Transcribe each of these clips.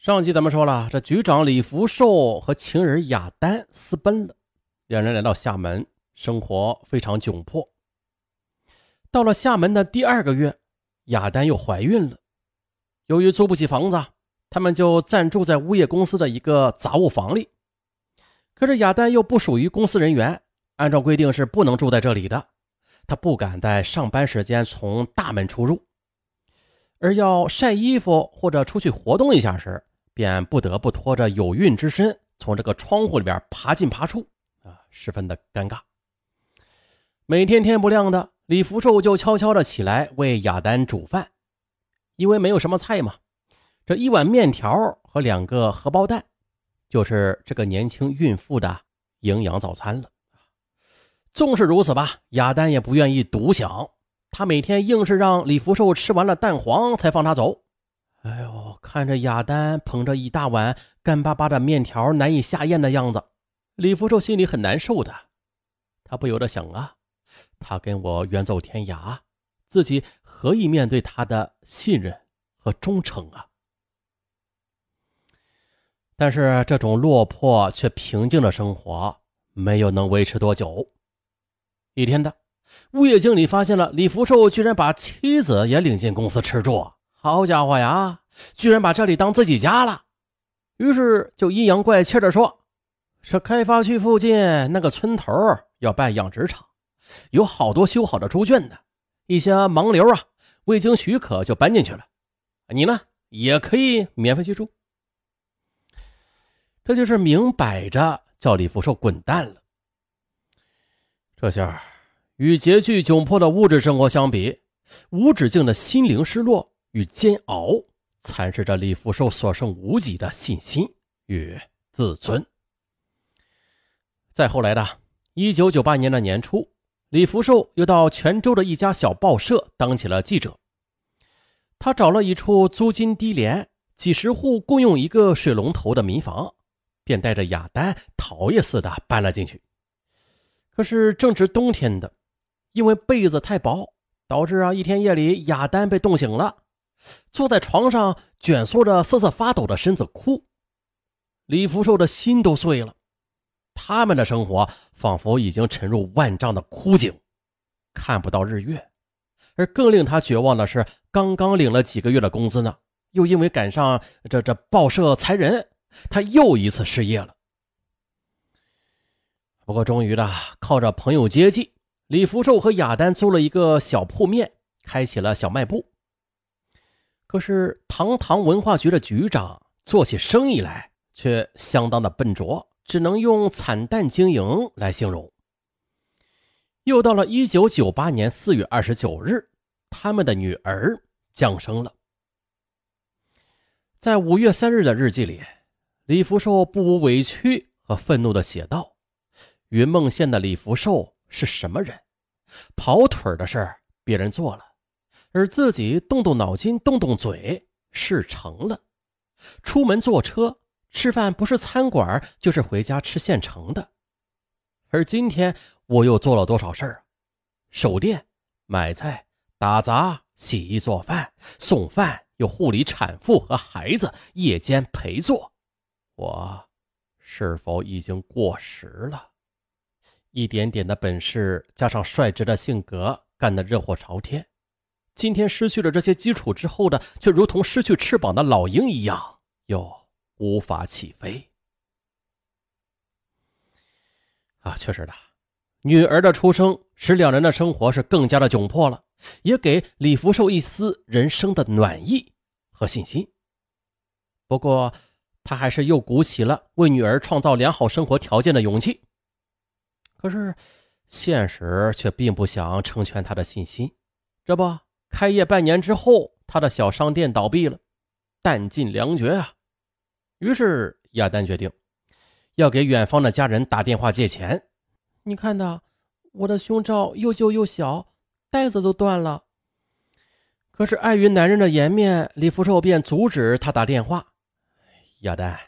上集咱们说了，这局长李福寿和情人雅丹私奔了，两人来到厦门，生活非常窘迫。到了厦门的第二个月，雅丹又怀孕了。由于租不起房子，他们就暂住在物业公司的一个杂物房里。可是雅丹又不属于公司人员，按照规定是不能住在这里的。她不敢在上班时间从大门出入，而要晒衣服或者出去活动一下时。便不得不拖着有孕之身从这个窗户里边爬进爬出，啊，十分的尴尬。每天天不亮的，李福寿就悄悄的起来为雅丹煮饭，因为没有什么菜嘛，这一碗面条和两个荷包蛋，就是这个年轻孕妇的营养早餐了。纵是如此吧，雅丹也不愿意独享，她每天硬是让李福寿吃完了蛋黄才放他走。哎呦，看着雅丹捧着一大碗干巴巴的面条难以下咽的样子，李福寿心里很难受的。他不由得想啊，他跟我远走天涯，自己何以面对他的信任和忠诚啊？但是这种落魄却平静的生活没有能维持多久。一天的，物业经理发现了李福寿居然把妻子也领进公司吃住。好家伙呀，居然把这里当自己家了，于是就阴阳怪气的说：“这开发区附近那个村头要办养殖场，有好多修好的猪圈呢，一些盲流啊，未经许可就搬进去了。你呢，也可以免费去住。”这就是明摆着叫李福寿滚蛋了。这下与拮据窘迫的物质生活相比，无止境的心灵失落。与煎熬蚕食着李福寿所剩无几的信心与自尊。再后来的一九九八年的年初，李福寿又到泉州的一家小报社当起了记者。他找了一处租金低廉、几十户共用一个水龙头的民房，便带着雅丹逃也似的搬了进去。可是正值冬天的，因为被子太薄，导致啊一天夜里雅丹被冻醒了。坐在床上卷缩着瑟瑟发抖的身子哭，李福寿的心都碎了。他们的生活仿佛已经沉入万丈的枯井，看不到日月。而更令他绝望的是，刚刚领了几个月的工资呢，又因为赶上这这报社裁人，他又一次失业了。不过，终于的靠着朋友接济，李福寿和雅丹租了一个小铺面，开起了小卖部。可是，堂堂文化局的局长做起生意来却相当的笨拙，只能用惨淡经营来形容。又到了一九九八年四月二十九日，他们的女儿降生了。在五月三日的日记里，李福寿不无委屈和愤怒的写道：“云梦县的李福寿是什么人？跑腿的事儿别人做了。”而自己动动脑筋，动动嘴，事成了。出门坐车吃饭，不是餐馆，就是回家吃现成的。而今天我又做了多少事儿？守店、买菜、打杂、洗衣做饭、送饭，又护理产妇和孩子，夜间陪坐。我是否已经过时了？一点点的本事，加上率直的性格，干得热火朝天。今天失去了这些基础之后的，却如同失去翅膀的老鹰一样，又无法起飞。啊，确实的，女儿的出生使两人的生活是更加的窘迫了，也给李福寿一丝人生的暖意和信心。不过，他还是又鼓起了为女儿创造良好生活条件的勇气。可是，现实却并不想成全他的信心，这不。开业半年之后，他的小商店倒闭了，弹尽粮绝啊！于是亚丹决定要给远方的家人打电话借钱。你看呐，我的胸罩又旧又小，带子都断了。可是碍于男人的颜面，李福寿便阻止他打电话。亚丹，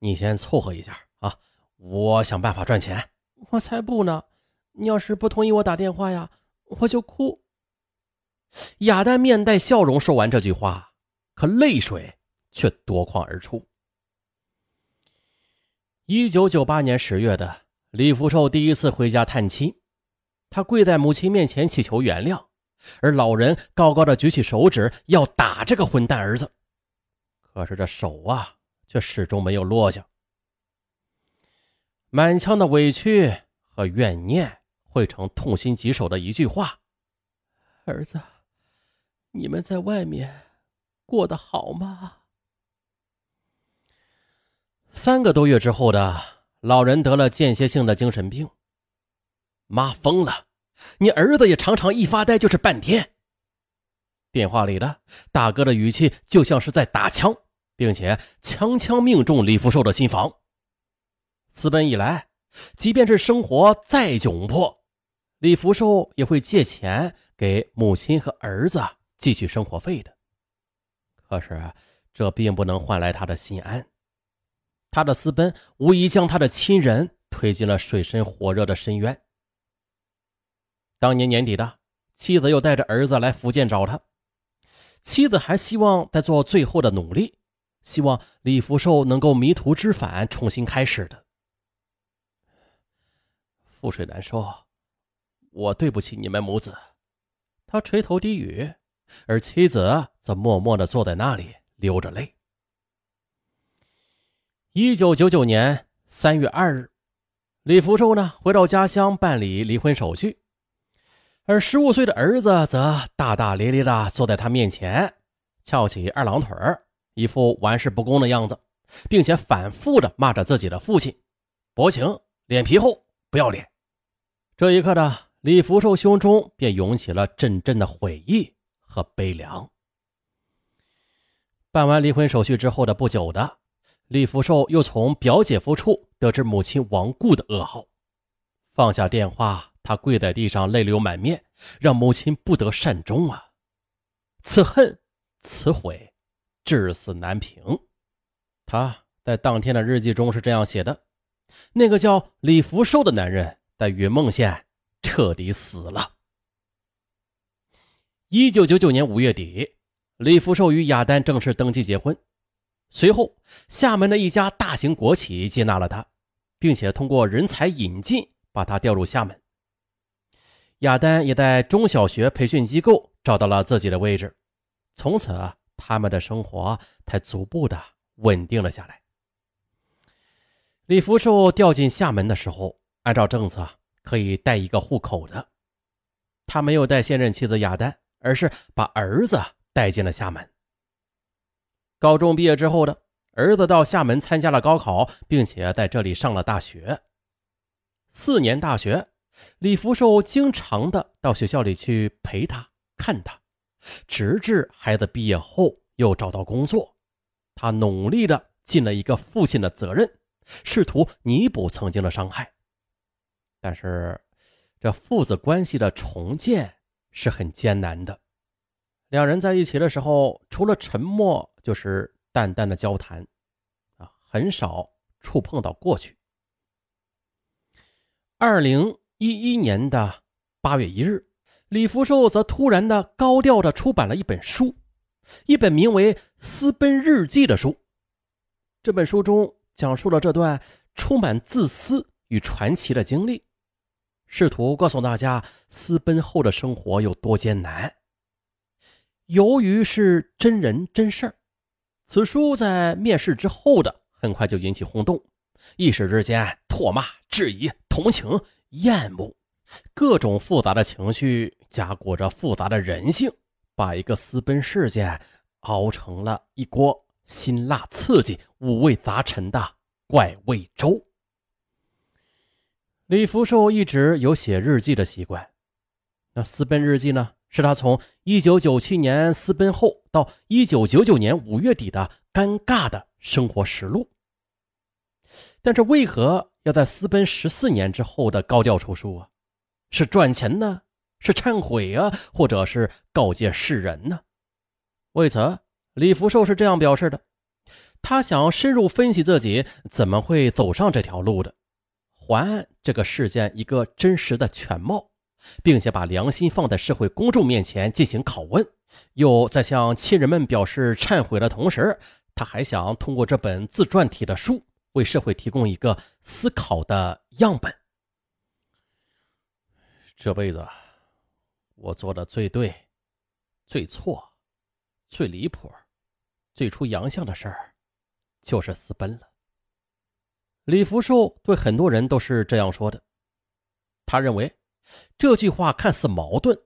你先凑合一下啊，我想办法赚钱。我才不呢！你要是不同意我打电话呀，我就哭。雅丹面带笑容说完这句话，可泪水却夺眶而出。一九九八年十月的李福寿第一次回家探亲，他跪在母亲面前祈求原谅，而老人高高的举起手指要打这个混蛋儿子，可是这手啊，却始终没有落下。满腔的委屈和怨念汇成痛心疾首的一句话：“儿子，你们在外面过得好吗？”三个多月之后的老人得了间歇性的精神病。妈疯了，你儿子也常常一发呆就是半天。电话里的大哥的语气就像是在打枪，并且枪枪命中李福寿的心房。私奔以来，即便是生活再窘迫，李福寿也会借钱给母亲和儿子继续生活费的。可是，这并不能换来他的心安。他的私奔无疑将他的亲人推进了水深火热的深渊。当年年底的，妻子又带着儿子来福建找他，妻子还希望再做最后的努力，希望李福寿能够迷途知返，重新开始的。覆水难收，我对不起你们母子。他垂头低语，而妻子则默默地坐在那里流着泪。一九九九年三月二日，李福寿呢回到家乡办理离婚手续，而十五岁的儿子则大大咧咧地坐在他面前，翘起二郎腿一副玩世不恭的样子，并且反复的骂着自己的父亲：“薄情，脸皮厚。”不要脸！这一刻的李福寿胸中便涌起了阵阵的悔意和悲凉。办完离婚手续之后的不久的，李福寿又从表姐夫处得知母亲亡故的噩耗。放下电话，他跪在地上，泪流满面，让母亲不得善终啊！此恨，此悔，至死难平。他在当天的日记中是这样写的。那个叫李福寿的男人在云梦县彻底死了。一九九九年五月底，李福寿与雅丹正式登记结婚。随后，厦门的一家大型国企接纳了他，并且通过人才引进把他调入厦门。雅丹也在中小学培训机构找到了自己的位置，从此他们的生活才逐步的稳定了下来。李福寿调进厦门的时候，按照政策可以带一个户口的，他没有带现任妻子雅丹，而是把儿子带进了厦门。高中毕业之后的儿子到厦门参加了高考，并且在这里上了大学。四年大学，李福寿经常的到学校里去陪他看他，直至孩子毕业后又找到工作，他努力的尽了一个父亲的责任。试图弥补曾经的伤害，但是这父子关系的重建是很艰难的。两人在一起的时候，除了沉默，就是淡淡的交谈，啊，很少触碰到过去。二零一一年的八月一日，李福寿则突然的高调的出版了一本书，一本名为《私奔日记》的书。这本书中。讲述了这段充满自私与传奇的经历，试图告诉大家私奔后的生活有多艰难。由于是真人真事儿，此书在面世之后的很快就引起轰动，一时之间唾骂、质疑、同情、厌恶，各种复杂的情绪夹裹着复杂的人性，把一个私奔事件熬成了一锅。辛辣刺激、五味杂陈的怪味粥。李福寿一直有写日记的习惯，那私奔日记呢，是他从一九九七年私奔后到一九九九年五月底的尴尬的生活实录。但是为何要在私奔十四年之后的高调出书啊？是赚钱呢？是忏悔啊？或者是告诫世人呢？为此。李福寿是这样表示的：他想要深入分析自己怎么会走上这条路的，还这个事件一个真实的全貌，并且把良心放在社会公众面前进行拷问。又在向亲人们表示忏悔的同时，他还想通过这本自传体的书，为社会提供一个思考的样本。这辈子，我做的最对、最错、最离谱、最出洋相的事儿，就是私奔了。李福寿对很多人都是这样说的。他认为这句话看似矛盾，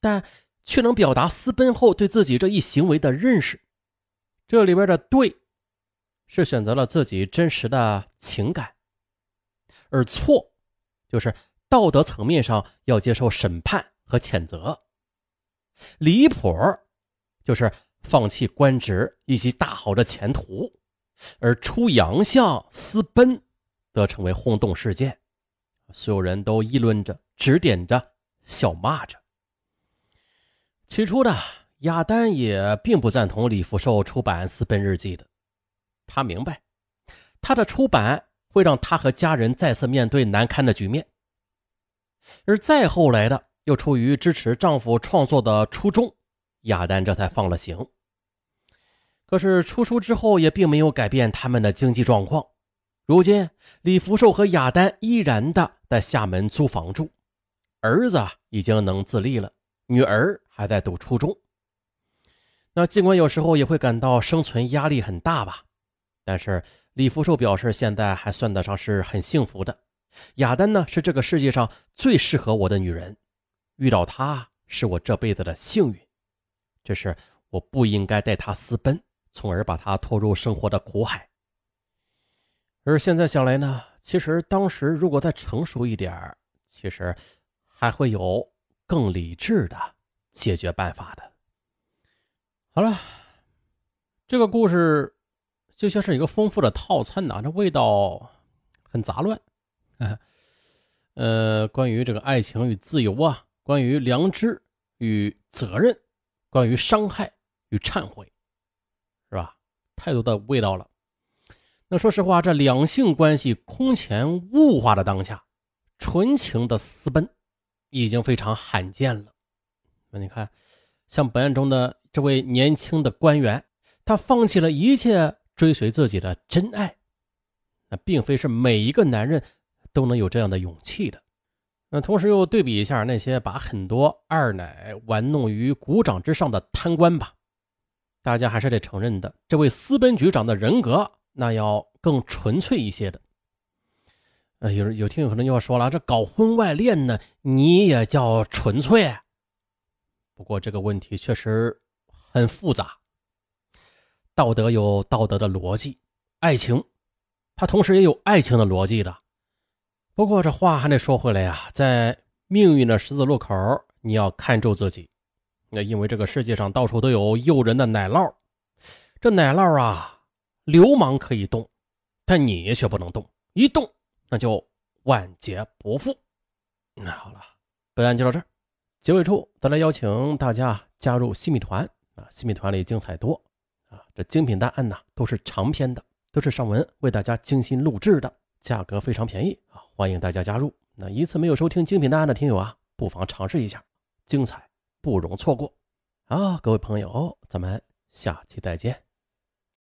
但却能表达私奔后对自己这一行为的认识。这里边的“对”是选择了自己真实的情感，而“错”就是道德层面上要接受审判和谴责。离谱就是放弃官职以及大好的前途，而出洋相、私奔则成为轰动事件，所有人都议论着、指点着、笑骂着。起初的。亚丹也并不赞同李福寿出版《私奔日记》的，他明白，他的出版会让他和家人再次面对难堪的局面。而再后来的，又出于支持丈夫创作的初衷，亚丹这才放了行。可是出书之后，也并没有改变他们的经济状况。如今，李福寿和亚丹依然的在厦门租房住，儿子已经能自立了，女儿还在读初中。那尽管有时候也会感到生存压力很大吧，但是李福寿表示现在还算得上是很幸福的。亚丹呢是这个世界上最适合我的女人，遇到她是我这辈子的幸运。这是我不应该带她私奔，从而把他拖入生活的苦海。而现在想来呢，其实当时如果再成熟一点其实还会有更理智的解决办法的。好了，这个故事就像是一个丰富的套餐呐，这味道很杂乱。呃，关于这个爱情与自由啊，关于良知与责任，关于伤害与忏悔，太多的味道了。那说实话，这两性关系空前物化的当下，纯情的私奔已经非常罕见了。那你看，像本案中的。这位年轻的官员，他放弃了一切，追随自己的真爱。那并非是每一个男人都能有这样的勇气的。那同时又对比一下那些把很多二奶玩弄于股掌之上的贪官吧，大家还是得承认的，这位私奔局长的人格那要更纯粹一些的。呃，有有听友可能就要说了，这搞婚外恋呢，你也叫纯粹？不过这个问题确实。很复杂，道德有道德的逻辑，爱情，它同时也有爱情的逻辑的。不过这话还得说回来呀，在命运的十字路口，你要看住自己。那因为这个世界上到处都有诱人的奶酪，这奶酪啊，流氓可以动，但你却不能动，一动那就万劫不复。那好了，本案就到这儿，结尾处再来邀请大家加入新米团。啊，新米团里精彩多啊！这精品大案呢，都是长篇的，都是上文为大家精心录制的，价格非常便宜啊！欢迎大家加入。那一次没有收听精品大案的听友啊，不妨尝试一下，精彩不容错过啊！各位朋友，咱们下期再见。